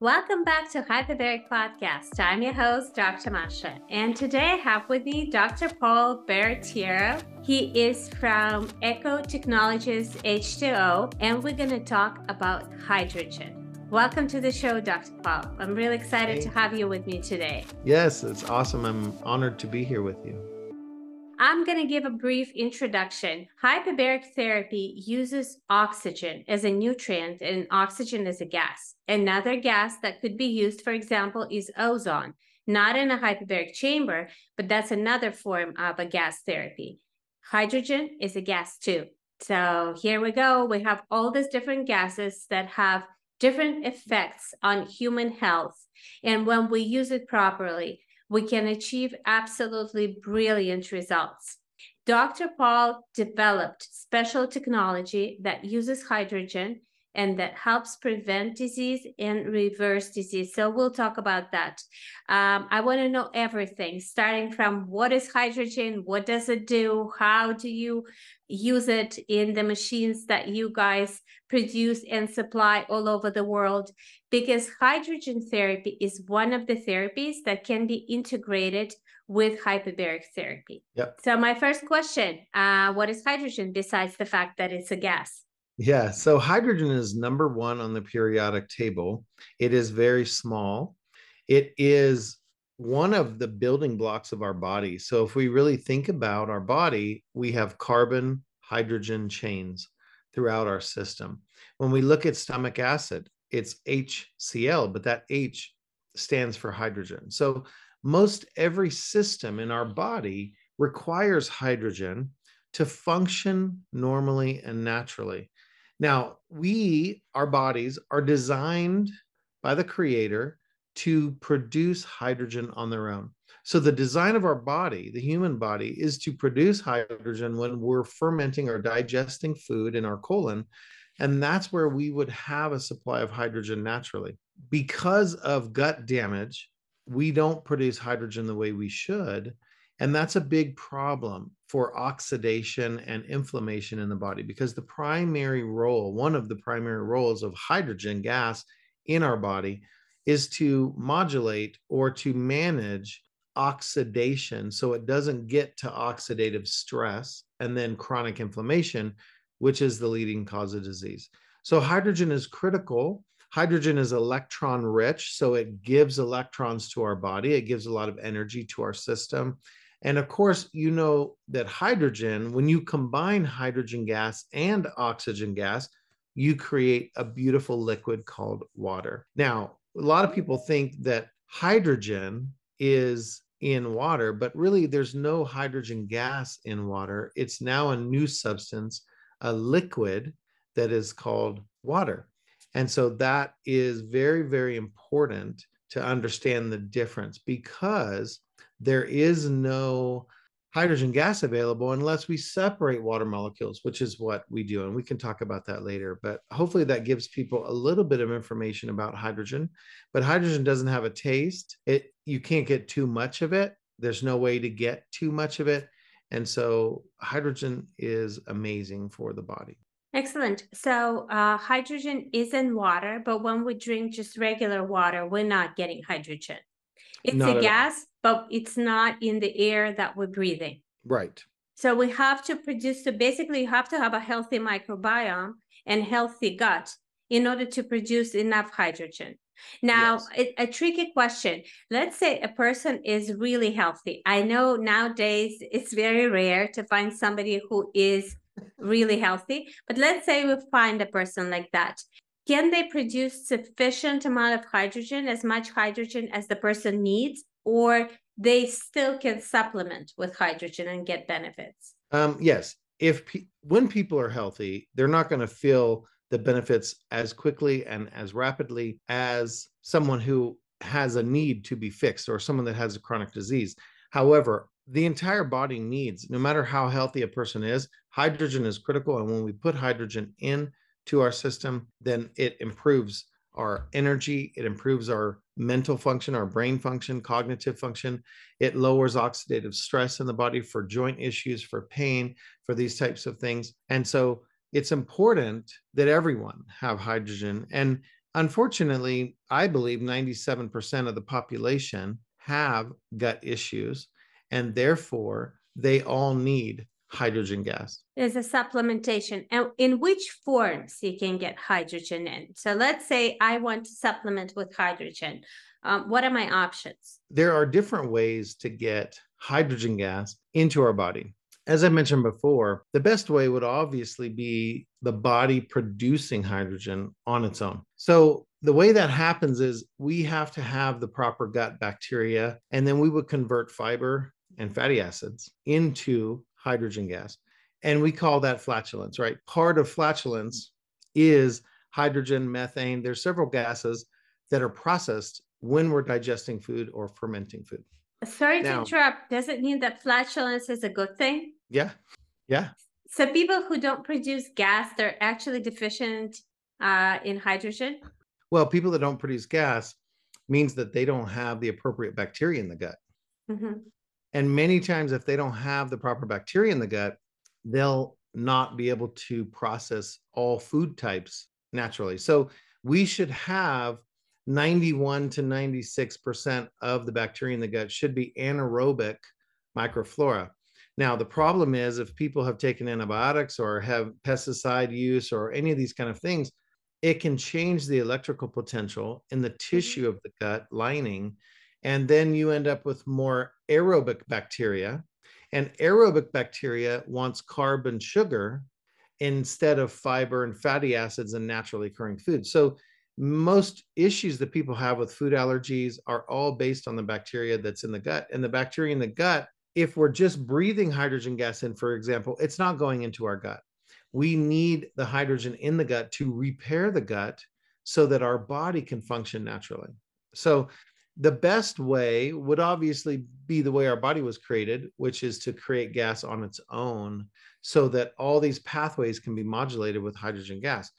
Welcome back to Hyperbaric Podcast. I'm your host, Dr. Masha, and today I have with me Dr. Paul Barattiero. He is from Echo Technologies H2O, and we're going to talk about hydrogen. Welcome to the show, Dr. Paul. I'm really excited to have you with me today. Yes, it's awesome. I'm honored to be here with you. I'm going to give a brief introduction. Hyperbaric therapy uses oxygen as a nutrient and oxygen as a gas. Another gas that could be used, for example, is ozone, not in a hyperbaric chamber, but that's another form of a gas therapy. Hydrogen is a gas too. So here we go. We have all these different gases that have different effects on human health. And when we use it properly, we can achieve absolutely brilliant results. Dr. Paul developed special technology that uses hydrogen and that helps prevent disease and reverse disease. So we'll talk about that. Um, I want to know everything, starting from what is hydrogen, what does it do, how do you use it in the machines that you guys produce and supply all over the world, because hydrogen therapy is one of the therapies that can be integrated with hyperbaric therapy. Yep. So my first question, uh, what is hydrogen besides the fact that it's a gas? Yeah, so hydrogen is number one on the periodic table. It is very small. It is one of the building blocks of our body. So if we really think about our body, we have carbon hydrogen chains throughout our system. When we look at stomach acid, it's HCl, but that H stands for hydrogen. So most every system in our body requires hydrogen to function normally and naturally. Now, we, our bodies, are designed by the creator to produce hydrogen on their own. So, the design of our body, the human body, is to produce hydrogen when we're fermenting or digesting food in our colon. And that's where we would have a supply of hydrogen naturally. Because of gut damage, we don't produce hydrogen the way we should. And that's a big problem for oxidation and inflammation in the body because the primary role, one of the primary roles of hydrogen gas in our body is to modulate or to manage oxidation so it doesn't get to oxidative stress and then chronic inflammation, which is the leading cause of disease. So, hydrogen is critical. Hydrogen is electron rich, so it gives electrons to our body, it gives a lot of energy to our system. And of course, you know that hydrogen, when you combine hydrogen gas and oxygen gas, you create a beautiful liquid called water. Now, a lot of people think that hydrogen is in water, but really there's no hydrogen gas in water. It's now a new substance, a liquid that is called water. And so that is very, very important to understand the difference because there is no hydrogen gas available unless we separate water molecules, which is what we do. And we can talk about that later. But hopefully, that gives people a little bit of information about hydrogen. But hydrogen doesn't have a taste, it, you can't get too much of it. There's no way to get too much of it. And so, hydrogen is amazing for the body. Excellent. So, uh, hydrogen is in water, but when we drink just regular water, we're not getting hydrogen. It's not a gas, but it's not in the air that we're breathing. Right. So we have to produce, so basically, you have to have a healthy microbiome and healthy gut in order to produce enough hydrogen. Now, yes. it, a tricky question. Let's say a person is really healthy. I know nowadays it's very rare to find somebody who is really healthy, but let's say we find a person like that can they produce sufficient amount of hydrogen as much hydrogen as the person needs or they still can supplement with hydrogen and get benefits? Um, yes. If pe- when people are healthy they're not going to feel the benefits as quickly and as rapidly as someone who has a need to be fixed or someone that has a chronic disease. However the entire body needs no matter how healthy a person is hydrogen is critical and when we put hydrogen in to our system, then it improves our energy, it improves our mental function, our brain function, cognitive function. It lowers oxidative stress in the body for joint issues, for pain, for these types of things. And so it's important that everyone have hydrogen. And Unfortunately, I believe 97% of the population have gut issues, and therefore they all need hydrogen gas. There's a supplementation. And in which forms you can get hydrogen in? So let's say I want to supplement with hydrogen. Um, what are my options? There are different ways to get hydrogen gas into our body. As I mentioned before, the best way would obviously be the body producing hydrogen on its own. So, the way that happens is we have to have the proper gut bacteria, and then we would convert fiber and fatty acids into hydrogen gas. And we call that flatulence, right? Part of flatulence is hydrogen, methane. There's several gases that are processed when we're digesting food or fermenting food. Sorry now, to interrupt. Does it mean that flatulence is a good thing? Yeah. Yeah. So people who don't produce gas, they're actually deficient uh, in hydrogen? Well, people that don't produce gas means that they don't have the appropriate bacteria in the gut. Mm-hmm. And many times, if they don't have the proper bacteria in the gut, they'll not be able to process all food types naturally. So we should have 91 to 96% of the bacteria in the gut should be anaerobic microflora. Now, the problem is if people have taken antibiotics or have pesticide use or any of these kind of things, it can change the electrical potential in the mm-hmm. tissue of the gut lining. And then you end up with more aerobic bacteria. And aerobic bacteria wants carbon sugar instead of fiber and fatty acids and naturally occurring food. So most issues that people have with food allergies are all based on the bacteria that's in the gut. And the bacteria in the gut, if we're just breathing hydrogen gas in, for example, it's not going into our gut. We need the hydrogen in the gut to repair the gut so that our body can function naturally. So, the best way would obviously be the way our body was created, which is to create gas on its own so that all these pathways can be modulated with hydrogen gas.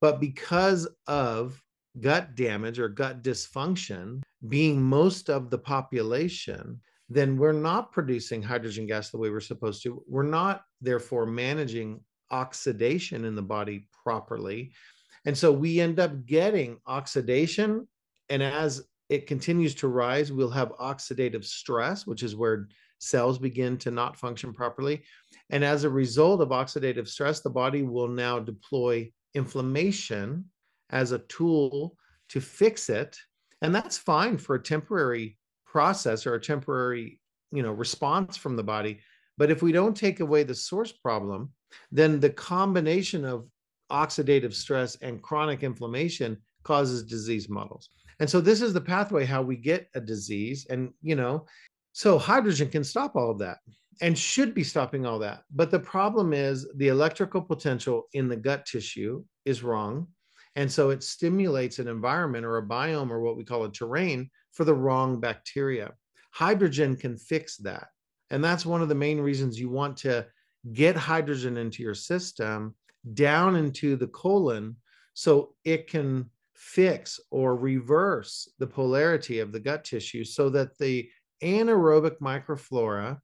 But because of gut damage or gut dysfunction being most of the population, then we're not producing hydrogen gas the way we're supposed to. We're not, therefore, managing oxidation in the body properly. And so we end up getting oxidation. And as it continues to rise, we'll have oxidative stress, which is where cells begin to not function properly. And as a result of oxidative stress, the body will now deploy inflammation as a tool to fix it. And that's fine for a temporary process or a temporary you know response from the body. But if we don't take away the source problem then the combination of oxidative stress and chronic inflammation causes disease models and so this is the pathway how we get a disease and you know so hydrogen can stop all of that and should be stopping all that but the problem is the electrical potential in the gut tissue is wrong and so it stimulates an environment or a biome or what we call a terrain for the wrong bacteria. Hydrogen can fix that. And that's one of the main reasons you want to get hydrogen into your system down into the colon so it can fix or reverse the polarity of the gut tissue so that the anaerobic microflora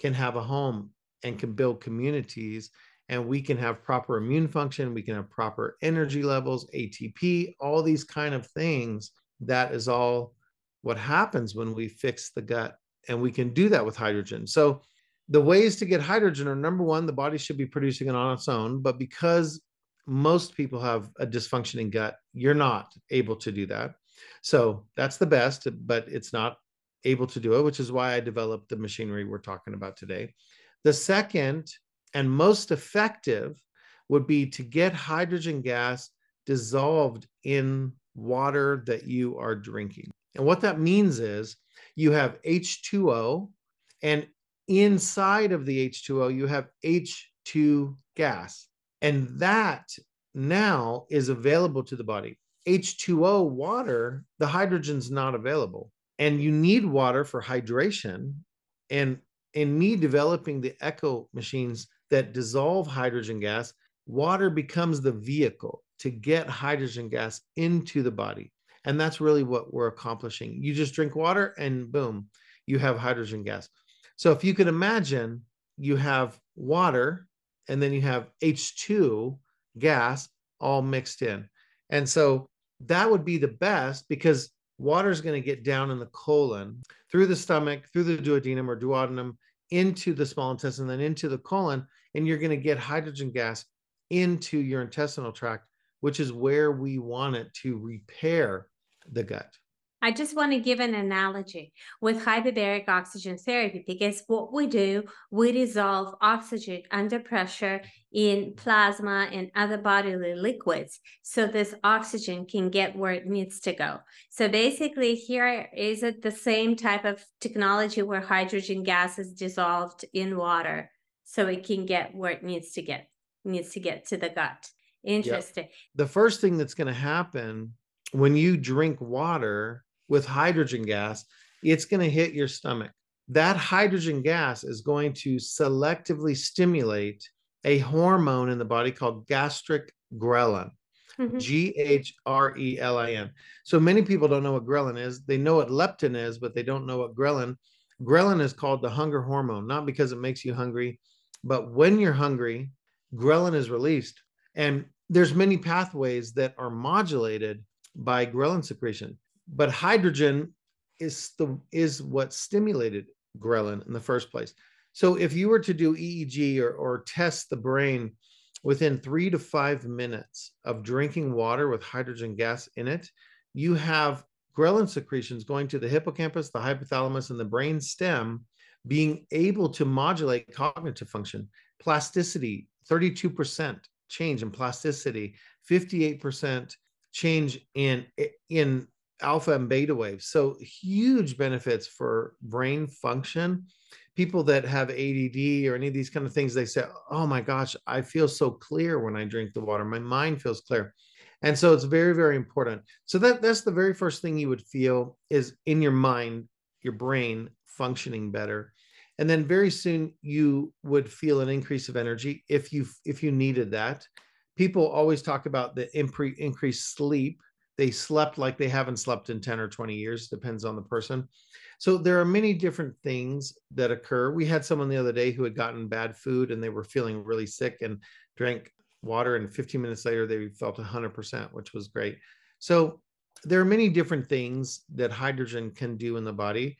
can have a home and can build communities and we can have proper immune function we can have proper energy levels atp all these kind of things. That is all what happens when we fix the gut and we can do that with hydrogen. So the ways to get hydrogen are number one the body should be producing it on its own but because most people have a dysfunctioning gut you're not able to do that so that's the best but it's not able to do it which is why i developed the machinery we're talking about today the second and most effective would be to get hydrogen gas dissolved in water that you are drinking. And what that means is you have H2O, and inside of the H2O, you have H2 gas. And that now is available to the body. H2O water, the hydrogen's not available. And you need water for hydration. And in me developing the echo machines that dissolve hydrogen gas, water becomes the vehicle to get hydrogen gas into the body. And that's really what we're accomplishing. You just drink water and boom, you have hydrogen gas. So if you can imagine, you have water and then you have H2 gas all mixed in. And so that would be the best because water is going to get down in the colon through the stomach, through the duodenum or duodenum, into the small intestine, then into the colon, and you're going to get hydrogen gas into your intestinal tract, which is where we want it to repair the gut. I just want to give an analogy with hyperbaric oxygen therapy because what we do, we dissolve oxygen under pressure in plasma and other bodily liquids. So this oxygen can get where it needs to go. So basically here is it the same type of technology where hydrogen gas is dissolved in water so it can get where it needs to get, needs to get to the gut. Interesting. Yep. The first thing that's going to happen when you drink water with hydrogen gas, it's going to hit your stomach. That hydrogen gas is going to selectively stimulate a hormone in the body called gastric ghrelin. Mm-hmm. G H R E L I N. So many people don't know what ghrelin is. They know what leptin is, but they don't know what ghrelin. Ghrelin is called the hunger hormone, not because it makes you hungry, but when you're hungry, ghrelin is released. And there's many pathways that are modulated by ghrelin secretion but hydrogen is the is what stimulated ghrelin in the first place. So if you were to do EEG or, or test the brain within three to five minutes of drinking water with hydrogen gas in it, you have ghrelin secretions going to the hippocampus, the hypothalamus, and the brain stem, being able to modulate cognitive function, plasticity, 32% change in plasticity, 58% change in in alpha and beta waves. So huge benefits for brain function. People that have ADD or any of these kind of things, they say, "Oh my gosh, I feel so clear when I drink the water. My mind feels clear." And so it's very, very important. So that that's the very first thing you would feel is in your mind, your brain functioning better. And then very soon you would feel an increase of energy if you if you needed that. People always talk about the impre- increased sleep they slept like they haven't slept in 10 or 20 years depends on the person. So there are many different things that occur. We had someone the other day who had gotten bad food and they were feeling really sick and drank water and 15 minutes later they felt 100% which was great. So there are many different things that hydrogen can do in the body.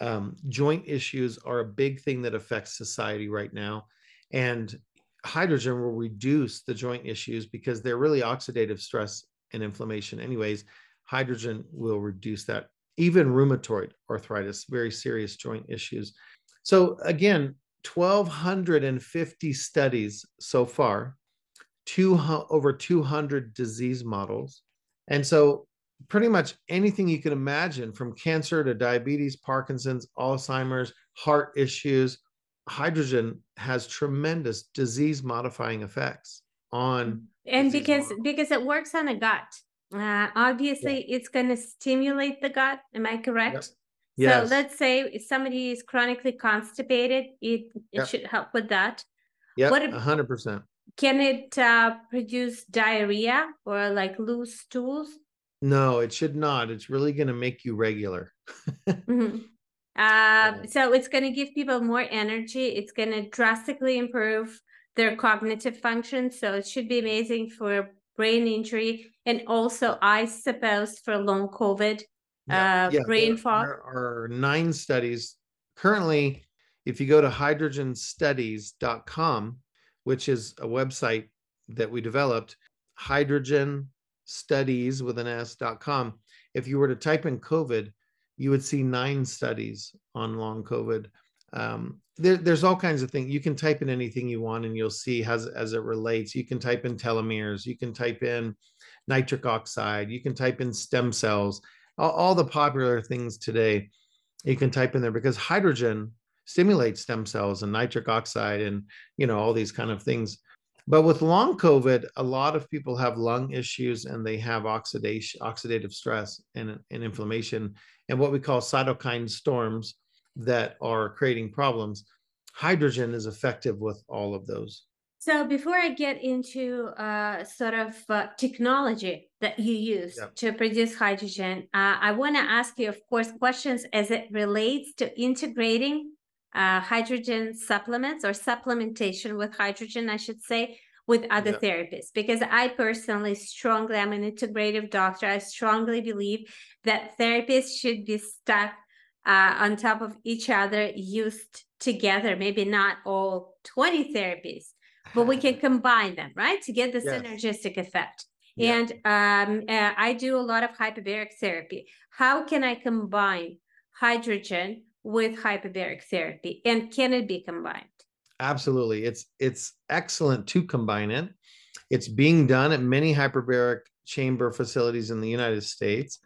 Um, joint issues are a big thing that affects society right now. And hydrogen will reduce the joint issues because they're really oxidative stress and inflammation. Anyways hydrogen will reduce that. Even rheumatoid arthritis very serious joint issues. So again 1250 studies so far two over 200 disease models. And so pretty much anything you can imagine from cancer to diabetes parkinson's alzheimer's heart issues hydrogen has tremendous disease modifying effects on and because model. because it works on the gut uh, obviously yeah. it's going to stimulate the gut am i correct yep. yes. so let's say if somebody is chronically constipated it it yep. should help with that yeah 100% can it uh, produce diarrhea or like loose stools no it should not it's really going to make you regular mm-hmm. uh, so it's going to give people more energy it's going to drastically improve their cognitive function. So it should be amazing for brain injury and also, I suppose, for long COVID, yeah, uh, yeah, brain there, fog. There are nine studies currently. If you go to hydrogenstudies.com, which is a website that we developed, hydrogen studies with an s.com. If you were to type in COVID, you would see nine studies on long COVID um, there, there's all kinds of things you can type in anything you want and you'll see as as it relates. You can type in telomeres you can type in nitric oxide you can type in stem cells all, all the popular things today you can type in there because hydrogen stimulates stem cells and nitric oxide and you know all these kind of things. But with long covid a lot of people have lung issues and they have oxidation oxidative stress and, and inflammation and what we call cytokine storms that are creating problems. Hydrogen is effective with all of those. So before I get into uh, sort of uh, technology that you use to produce hydrogen, uh, I want to ask you, of course, questions as it relates to integrating uh, hydrogen supplements or supplementation with hydrogen, I should say, with other Yeah. therapists because I personally strongly, I'm an integrative doctor. I strongly believe that therapists should be stuck uh, on top of each other, used together, maybe not all 20 therapies, but we can combine them, right? To get the Yes. synergistic effect. Yeah. And um, uh, I do a lot of hyperbaric therapy. How can I combine hydrogen with hyperbaric therapy? And can it be combined? Absolutely. It's it's excellent to combine it. It's being done at many hyperbaric chamber facilities in the United States.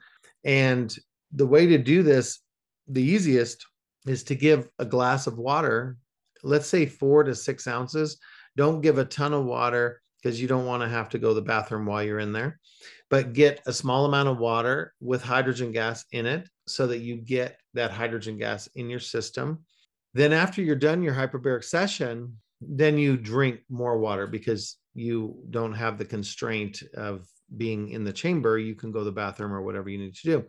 And the way to do this, the easiest is to give a glass of water, let's say four to six ounces. Don't give a ton of water because you don't want to have to go to the bathroom while you're in there. But get a small amount of water with hydrogen gas in it so that you get that hydrogen gas in your system then after you're done your hyperbaric session, then you drink more water because you don't have the constraint of being in the chamber. You can go to the bathroom or whatever you need to do,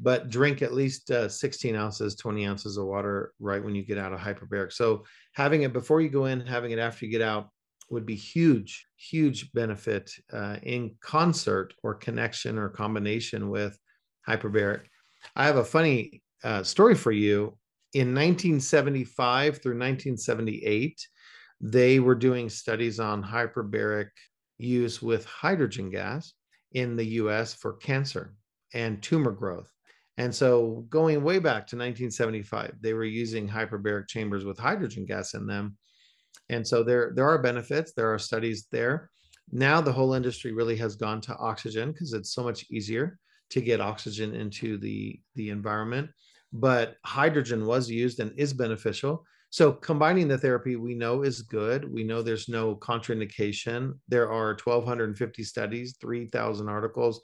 but drink at least uh, 16 ounces, 20 ounces of water right when you get out of hyperbaric. So having it before you go in, having it after you get out would be huge, huge benefit uh, in concert or connection or combination with hyperbaric. I have a funny uh, story for you in 1975 through 1978, they were doing studies on hyperbaric use with hydrogen gas in the US for cancer and tumor growth. And so, going way back to 1975, they were using hyperbaric chambers with hydrogen gas in them. And so, there, there are benefits, there are studies there. Now, the whole industry really has gone to oxygen because it's so much easier to get oxygen into the, the environment but hydrogen was used and is beneficial. So combining the therapy we know is good. We know there's no contraindication. There are 1,250 studies, 3,000 articles,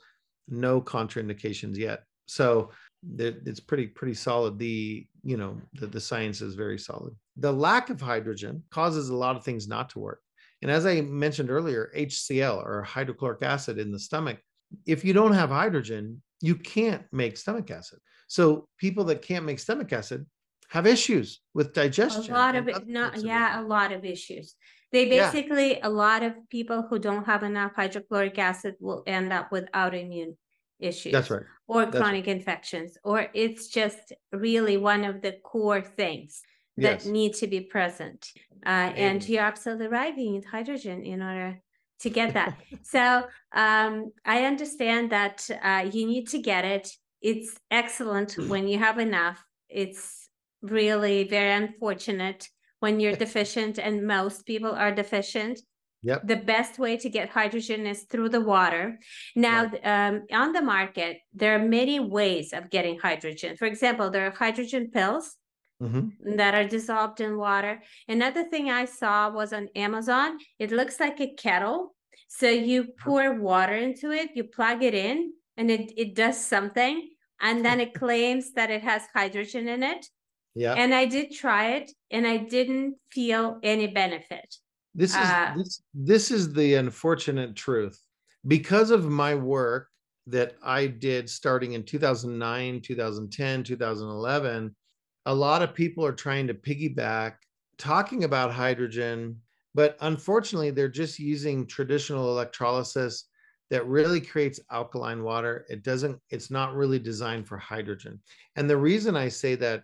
no contraindications yet. So it's pretty pretty solid. The you know the, the science is very solid. The lack of hydrogen causes a lot of things not to work. And as I mentioned earlier, HCl or hydrochloric acid in the stomach, if you don't have hydrogen, you can't make stomach acid. So people that can't make stomach acid have issues with digestion. A lot of it, no, parts of yeah, a lot of issues. They Yeah. basically, a lot of people who don't have enough hydrochloric acid will end up with autoimmune issues. That's right. Or right. chronic infections, or it's just really one of the core things that Yes. need to be present. Uh, and you're absolutely right, you need hydrogen in order to get that. So um, I understand that uh, you need to get it. It's excellent when you have enough. It's really very unfortunate when you're deficient, and most people are deficient. Yep. The best way to get hydrogen is through the water. Now, um, on the market, there are many ways of getting hydrogen. For example, there are hydrogen pills Mhm. that are dissolved in water. Another thing I saw was on Amazon. It looks like a kettle. So you pour water into it, you plug it in, and it, it does something. And then it claims that it has hydrogen in it. Yeah. And I did try it and I didn't feel any benefit. This is uh, this this is the unfortunate truth. Because of my work that I did starting in 2009, 2010, 2011, a lot of people are trying to piggyback talking about hydrogen, but unfortunately they're just using traditional electrolysis that really creates alkaline water. It doesn't it's not really designed for hydrogen. And the reason I say that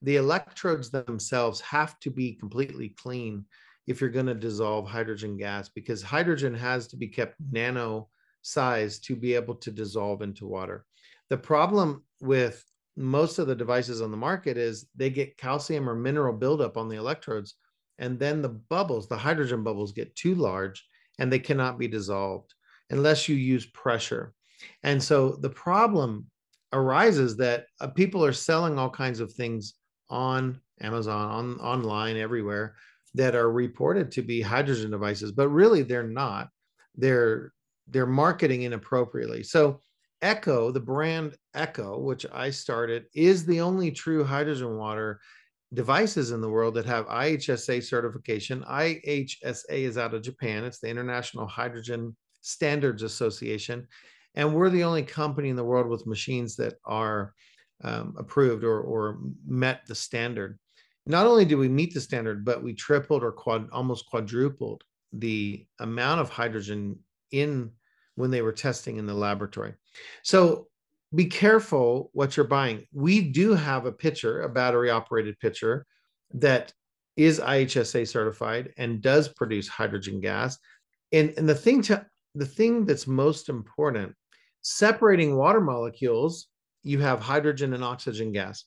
the electrodes themselves have to be completely clean if you're going to dissolve hydrogen gas because hydrogen has to be kept nano size to be able to dissolve into water. The problem with most of the devices on the market is they get calcium or mineral buildup on the electrodes and then the bubbles, the hydrogen bubbles get too large and they cannot be dissolved unless you use pressure. And so the problem arises that uh, people are selling all kinds of things on Amazon, on online, everywhere that are reported to be hydrogen devices, but really they're not. They're they're marketing inappropriately. So Echo, the brand Echo, which I started, is the only true hydrogen water devices in the world that have IHSA certification. IHSA is out of Japan. It's the International Hydrogen Standards Association. And we're the only company in the world with machines that are um, approved or, or met the standard. Not only do we meet the standard, but we tripled or quad, almost quadrupled the amount of hydrogen in when they were testing in the laboratory. So be careful what you're buying. We do have a pitcher, a battery operated pitcher that is IHSA certified and does produce hydrogen gas. And, and the thing to the thing that's most important, separating water molecules, you have hydrogen and oxygen gas.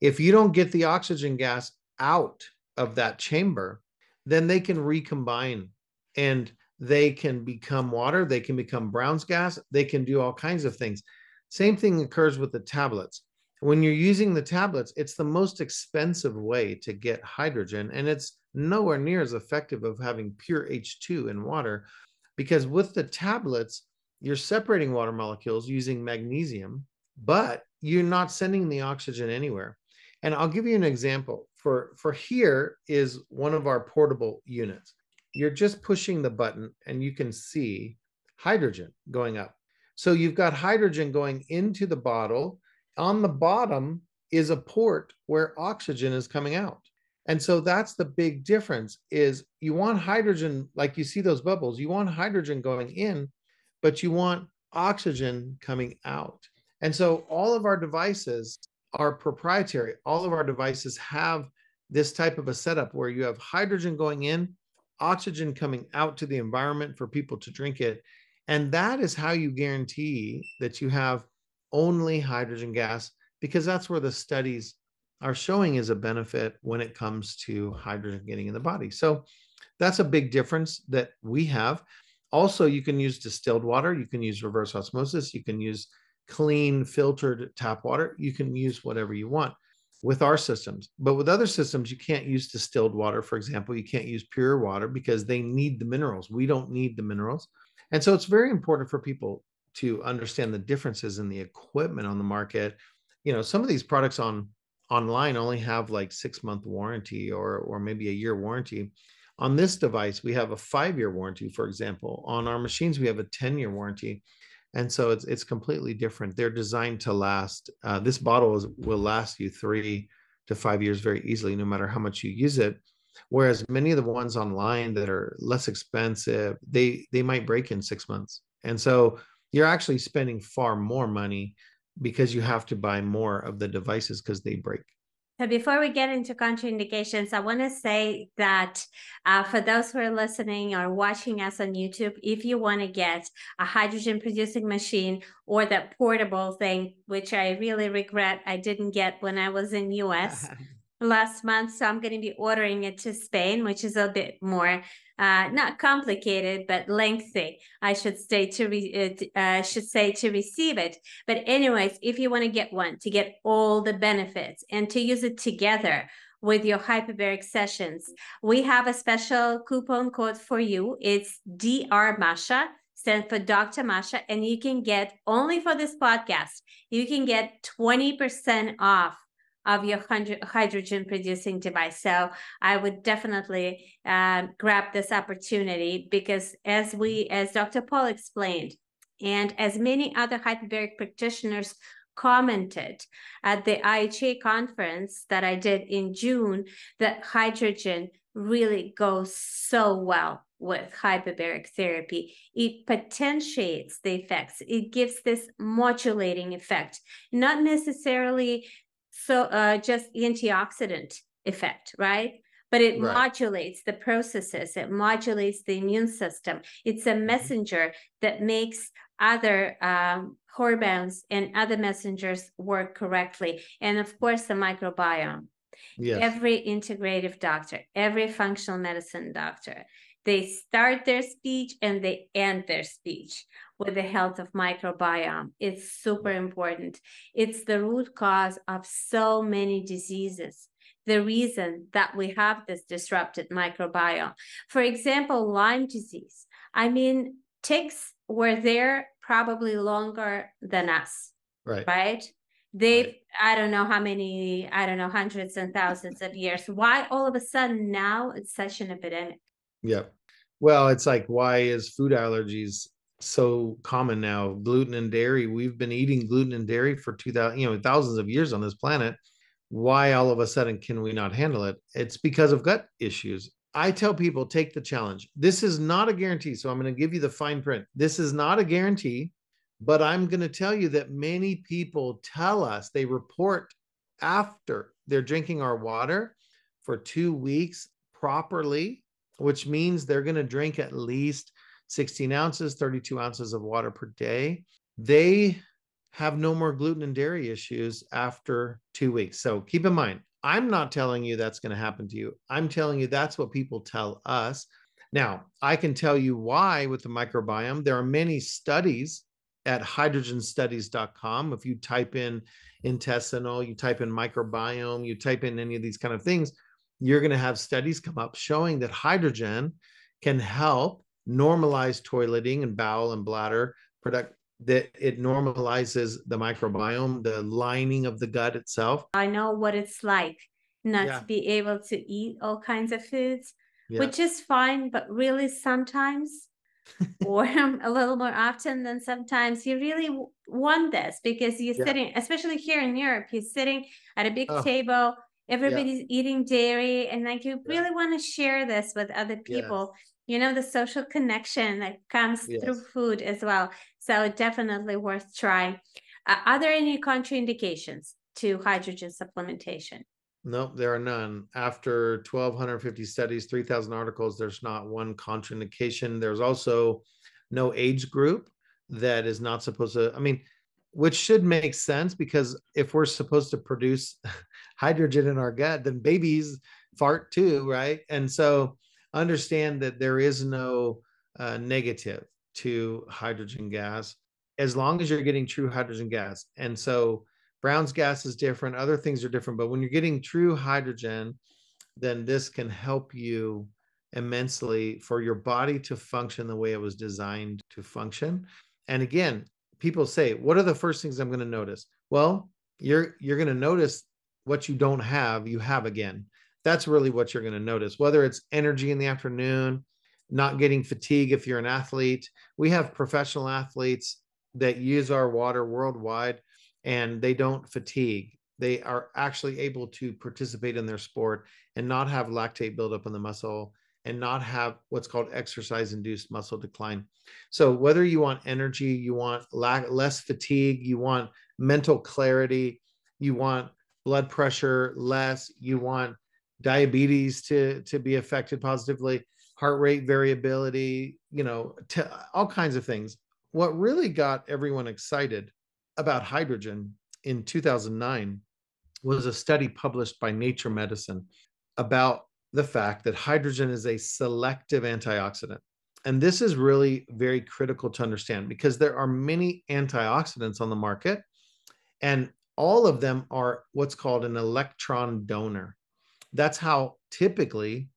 If you don't get the oxygen gas out of that chamber, then they can recombine and they can become water, they can become Brown's gas, they can do all kinds of things. Same thing occurs with the tablets. When you're using the tablets, it's the most expensive way to get hydrogen, and it's nowhere near as effective of having pure H2 in water because with the tablets, you're separating water molecules using magnesium, but you're not sending the oxygen anywhere. And I'll give you an example. For, for here is one of our portable units. You're just pushing the button and you can see hydrogen going up. So you've got hydrogen going into the bottle. On the bottom is a port where oxygen is coming out. And so that's the big difference is you want hydrogen, like you see those bubbles, you want hydrogen going in, but you want oxygen coming out. And so all of our devices are proprietary. All of our devices have this type of a setup where you have hydrogen going in, oxygen coming out to the environment for people to drink it. And that is how you guarantee that you have only hydrogen gas, because that's where the studies are showing is a benefit when it comes to hydrogen getting in the body. So that's a big difference that we have. Also, you can use distilled water, you can use reverse osmosis, you can use clean filtered tap water, you can use whatever you want with our systems. But with other systems, you can't use distilled water, for example. You can't use pure water because they need the minerals. We don't need the minerals. And so it's very important for people to understand the differences in the equipment on the market. You know, some of these products on online only have like six month warranty or or maybe a year warranty. On this device, we have a five year warranty, for example. On our machines, we have a 10 year warranty. And so it's it's completely different. They're designed to last. Uh, this bottle is, will last you three to five years very easily, no matter how much you use it. Whereas many of the ones online that are less expensive, they they might break in six months. And so you're actually spending far more money because you have to buy more of the devices because they break. So before we get into contraindications, I want to say that uh, for those who are listening or watching us on YouTube, if you want to get a hydrogen producing machine or that portable thing, which I really regret I didn't get when I was in US, last month. So I'm going to be ordering it to Spain, which is a bit more uh, not complicated, but lengthy. I should say to re- uh, uh should say to receive it. But anyways, if you want to get one to get all the benefits and to use it together with your hyperbaric sessions, we have a special coupon code for you. It's DR Masha stand for Dr. Masha, and you can get only for this podcast, you can get 20% off of your hydrogen producing device. So I would definitely uh, grab this opportunity because as we, as Dr. Paul explained, and as many other hyperbaric practitioners commented at the IHA conference that I did in June, that hydrogen really goes so well with hyperbaric therapy. It potentiates the effects. It gives this modulating effect, not necessarily so uh, just antioxidant effect, right? But it right. modulates the processes, it modulates the immune system. It's a mm-hmm. messenger that makes other um, hormones and other messengers work correctly. And of course, the microbiome. Yes. Every integrative doctor, every functional medicine doctor, they start their speech and they end their speech with the health of microbiome. It's super important. It's the root cause of so many diseases. The reason that we have this disrupted microbiome. For example, Lyme disease. I mean, ticks were there probably longer than us. Right. Right. They, right. I don't know how many, I don't know, hundreds and thousands of years. Why all of a sudden now it's such an epidemic? Yeah. Well, it's like, why is food allergies so common now? Gluten and dairy. We've been eating gluten and dairy for 2000, you know, thousands of years on this planet. Why all of a sudden can we not handle it? It's because of gut issues. I tell people take the challenge. This is not a guarantee. So I'm going to give you the fine print. This is not a guarantee, but I'm going to tell you that many people tell us they report after they're drinking our water for two weeks properly, which means they're going to drink at least 16 ounces, 32 ounces of water per day. They have no more gluten and dairy issues after two weeks. So keep in mind, I'm not telling you that's going to happen to you. I'm telling you that's what people tell us. Now, I can tell you why with the microbiome. There are many studies at hydrogenstudies.com. If you type in intestinal, you type in microbiome, you type in any of these kind of things, you're going to have studies come up showing that hydrogen can help normalize toileting and bowel and bladder product that it normalizes the microbiome, the lining of the gut itself. I know what it's like not Yeah. to be able to eat all kinds of foods, Yeah. which is fine, but really sometimes, or a little more often than sometimes, you really want this because you're Yeah. sitting, especially here in Europe, you're sitting at a big Oh. table, everybody's eating dairy, and like you really want to share this with other people. You know, the social connection that comes through food as well. So definitely worth trying. Uh, are there any contraindications to hydrogen supplementation? Nope, there are none. After 1,250 studies, 3,000 articles, there's not one contraindication. There's also no age group that is not supposed to, I mean, which should make sense because if we're supposed to produce hydrogen in our gut, then babies fart too, right? And so understand that there is no uh, negative to hydrogen gas as long as you're getting true hydrogen gas. And so Brown's gas is different, other things are different, but when you're getting true hydrogen, then this can help you immensely for your body to function the way it was designed to function. And again, people say, "What are the first things I'm going to notice?" Well, you're you're going to notice what you don't have, you have again. That's really what you're going to notice. Whether it's energy in the afternoon, not getting fatigue if you're an athlete. We have professional athletes that use our water worldwide and they don't fatigue. They are actually able to participate in their sport and not have lactate buildup in the muscle and not have what's called exercise induced muscle decline. So, whether you want energy, you want less fatigue, you want mental clarity, you want blood pressure less, you want diabetes to, to be affected positively, heart rate variability, you know, t- all kinds of things. What really got everyone excited about hydrogen in 2009 was a study published by Nature Medicine about the fact that hydrogen is a selective antioxidant. And this is really very critical to understand because there are many antioxidants on the market, and all of them are what's called an electron donor. That's how typically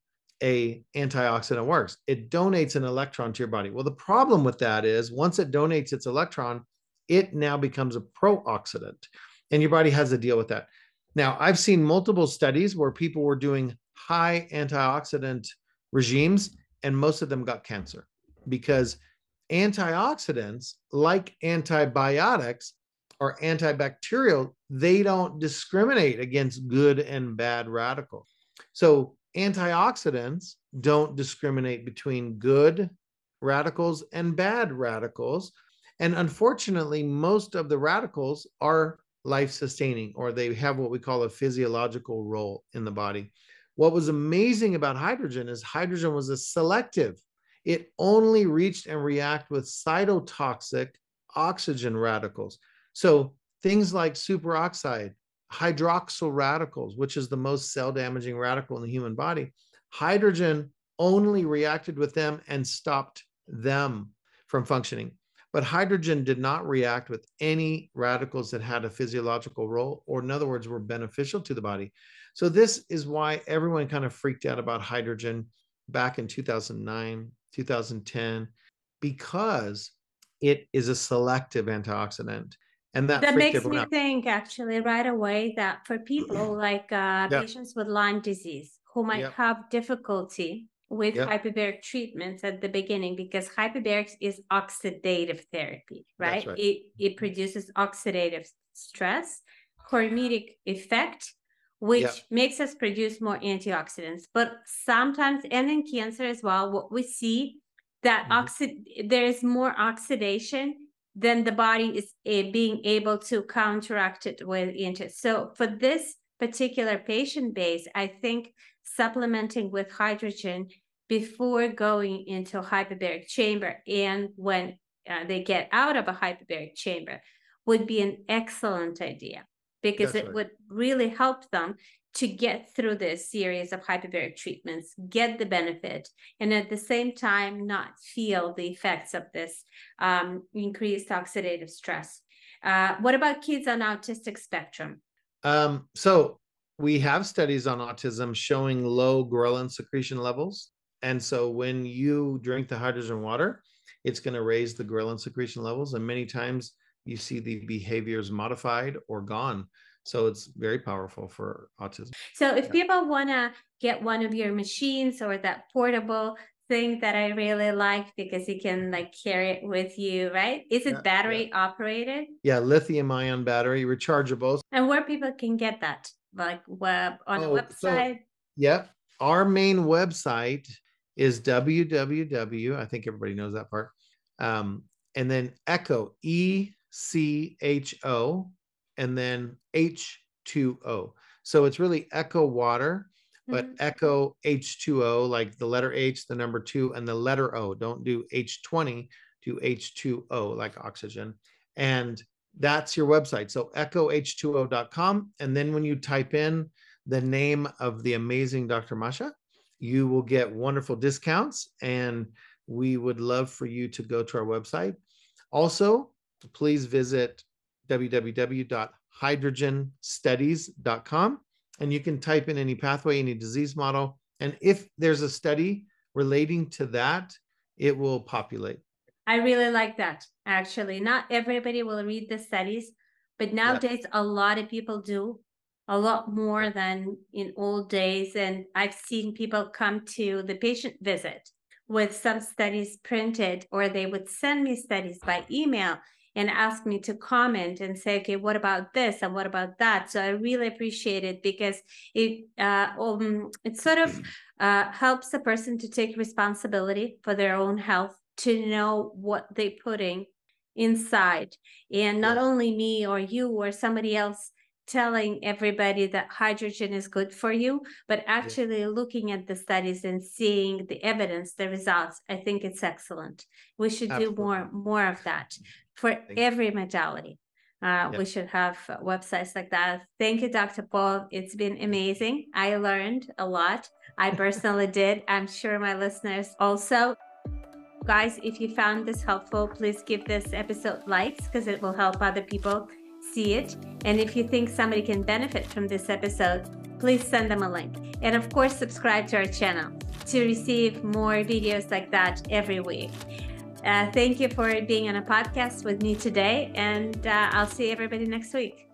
a antioxidant works. It donates an electron to your body. Well, the problem with that is once it donates its electron, it now becomes a pro-oxidant, and your body has to deal with that. Now, I've seen multiple studies where people were doing high antioxidant regimes, and most of them got cancer because antioxidants, like antibiotics or antibacterial, they don't discriminate against good and bad radicals. So, antioxidants don't discriminate between good radicals and bad radicals. And unfortunately, most of the radicals are life sustaining or they have what we call a physiological role in the body. What was amazing about hydrogen is hydrogen was a selective. It only reached and react with cytotoxic oxygen radicals. So things like superoxide, hydroxyl radicals, which is the most cell damaging radical in the human body, hydrogen only reacted with them and stopped them from functioning. But hydrogen did not react with any radicals that had a physiological role, or in other words, were beneficial to the body. So, this is why everyone kind of freaked out about hydrogen back in 2009, 2010, because it is a selective antioxidant. And that, That makes me out. think actually right away that for people like uh, Yeah. patients with Lyme disease who might Yep. have difficulty with Yep. hyperbaric treatments at the beginning because hyperbarics is oxidative therapy, right? right. It it produces oxidative stress, hormetic effect which Yeah. makes us produce more antioxidants. But sometimes, and in cancer as well, what we see that Mhm. oxid there is more oxidation than the body is a, being able to counteract it with anti. So for this particular patient base, I think supplementing with hydrogen before going into hyperbaric chamber and when uh, they get out of a hyperbaric chamber would be an excellent idea because That's it right. would really help them to get through this series of hyperbaric treatments, get the benefit, and at the same time not feel the effects of this um, increased oxidative stress. Uh, what about kids on autistic spectrum? Um, so we have studies on autism showing low ghrelin secretion levels. And so when you drink the hydrogen water, it's going to raise the ghrelin secretion levels. And many times you see the behaviors modified or gone. So it's very powerful for autism. So if Yeah. people want to get one of your machines or that portable thing that I really like because you can like carry it with you, right? Is it yeah. battery operated? Yeah, lithium ion battery, rechargeable. And where people can get that? Like web on a Oh, so- website? Yep. Our main website is www. I think everybody knows that part. Um, and then Echo, E C H O, and then H2O. So it's really Echo Water, but Mhm. Echo H2O, like the letter H, the number two, and the letter O. Don't do H20, do H2O, like oxygen. And that's your website. So echoh2o.com. And then when you type in the name of the amazing Dr. Masha, you will get wonderful discounts. And we would love for you to go to our website. Also, please visit www.hydrogenstudies.com and you can type in any pathway, any disease model. And if there's a study relating to that, it will populate. I really like that. Actually, not everybody will read the studies, but nowadays a lot of people do a lot more than in old days. And I've seen people come to the patient visit with some studies printed, or they would send me studies by email and ask me to comment and say, okay, what about this and what about that? So I really appreciate it because it uh, um, it sort of uh, helps the person to take responsibility for their own health, to know what they're putting inside, and not only me or you or somebody else telling everybody that hydrogen is good for you, but actually looking at the studies and seeing the evidence, the results. I think it's excellent. We should do more more of that for every modality. Uh, Yeah. We should have websites like that. Thank you, Dr. Paul. It's been amazing. I learned a lot. I personally did. I'm sure my listeners also. Guys, if you found this helpful, please give this episode likes because it will help other people see it. And if you think somebody can benefit from this episode, please send them a link. And of course, subscribe to our channel to receive more videos like that every week. Uh, thank you for being on a podcast with me today, and uh, I'll see everybody next week.